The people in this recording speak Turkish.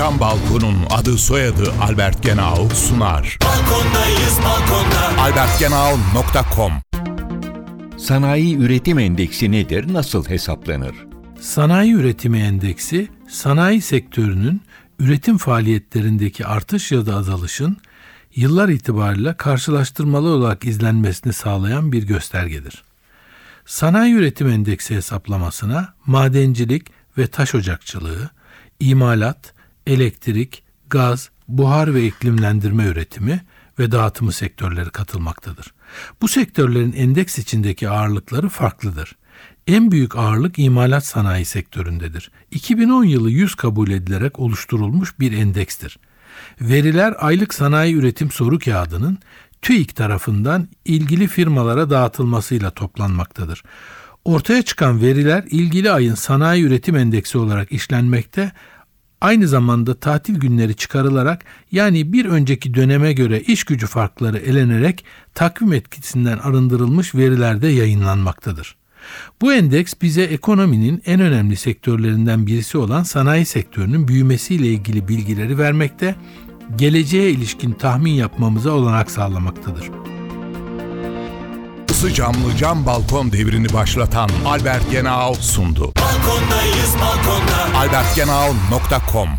Cam Balkon'un adı soyadı Albert Genau sunar. Balkondayız balkonda. albertgenau.com Sanayi Üretim Endeksi nedir, nasıl hesaplanır? Sanayi üretimi endeksi, sanayi sektörünün üretim faaliyetlerindeki artış ya da azalışın yıllar itibariyle karşılaştırmalı olarak izlenmesini sağlayan bir göstergedir. Sanayi üretim endeksi hesaplamasına madencilik ve taş ocakçılığı, imalat, elektrik, gaz, buhar ve iklimlendirme üretimi ve dağıtımı sektörleri katılmaktadır. Bu sektörlerin endeks içindeki ağırlıkları farklıdır. En büyük ağırlık imalat sanayi sektöründedir. 2010 yılı 100 kabul edilerek oluşturulmuş bir endekstir. Veriler aylık sanayi üretim soru kağıdının TÜİK tarafından ilgili firmalara dağıtılmasıyla toplanmaktadır. Ortaya çıkan veriler ilgili ayın sanayi üretim endeksi olarak işlenmekte Aynı zamanda tatil günleri çıkarılarak yani bir önceki döneme göre iş gücü farkları elenerek takvim etkisinden arındırılmış verilerde yayınlanmaktadır. Bu endeks bize ekonominin en önemli sektörlerinden birisi olan sanayi sektörünün büyümesiyle ilgili bilgileri vermekte, geleceğe ilişkin tahmin yapmamıza olanak sağlamaktadır. Isı camlı cam balkon devrini başlatan Albert Genau sundu. Balkondayız balkonda. albertgenau.com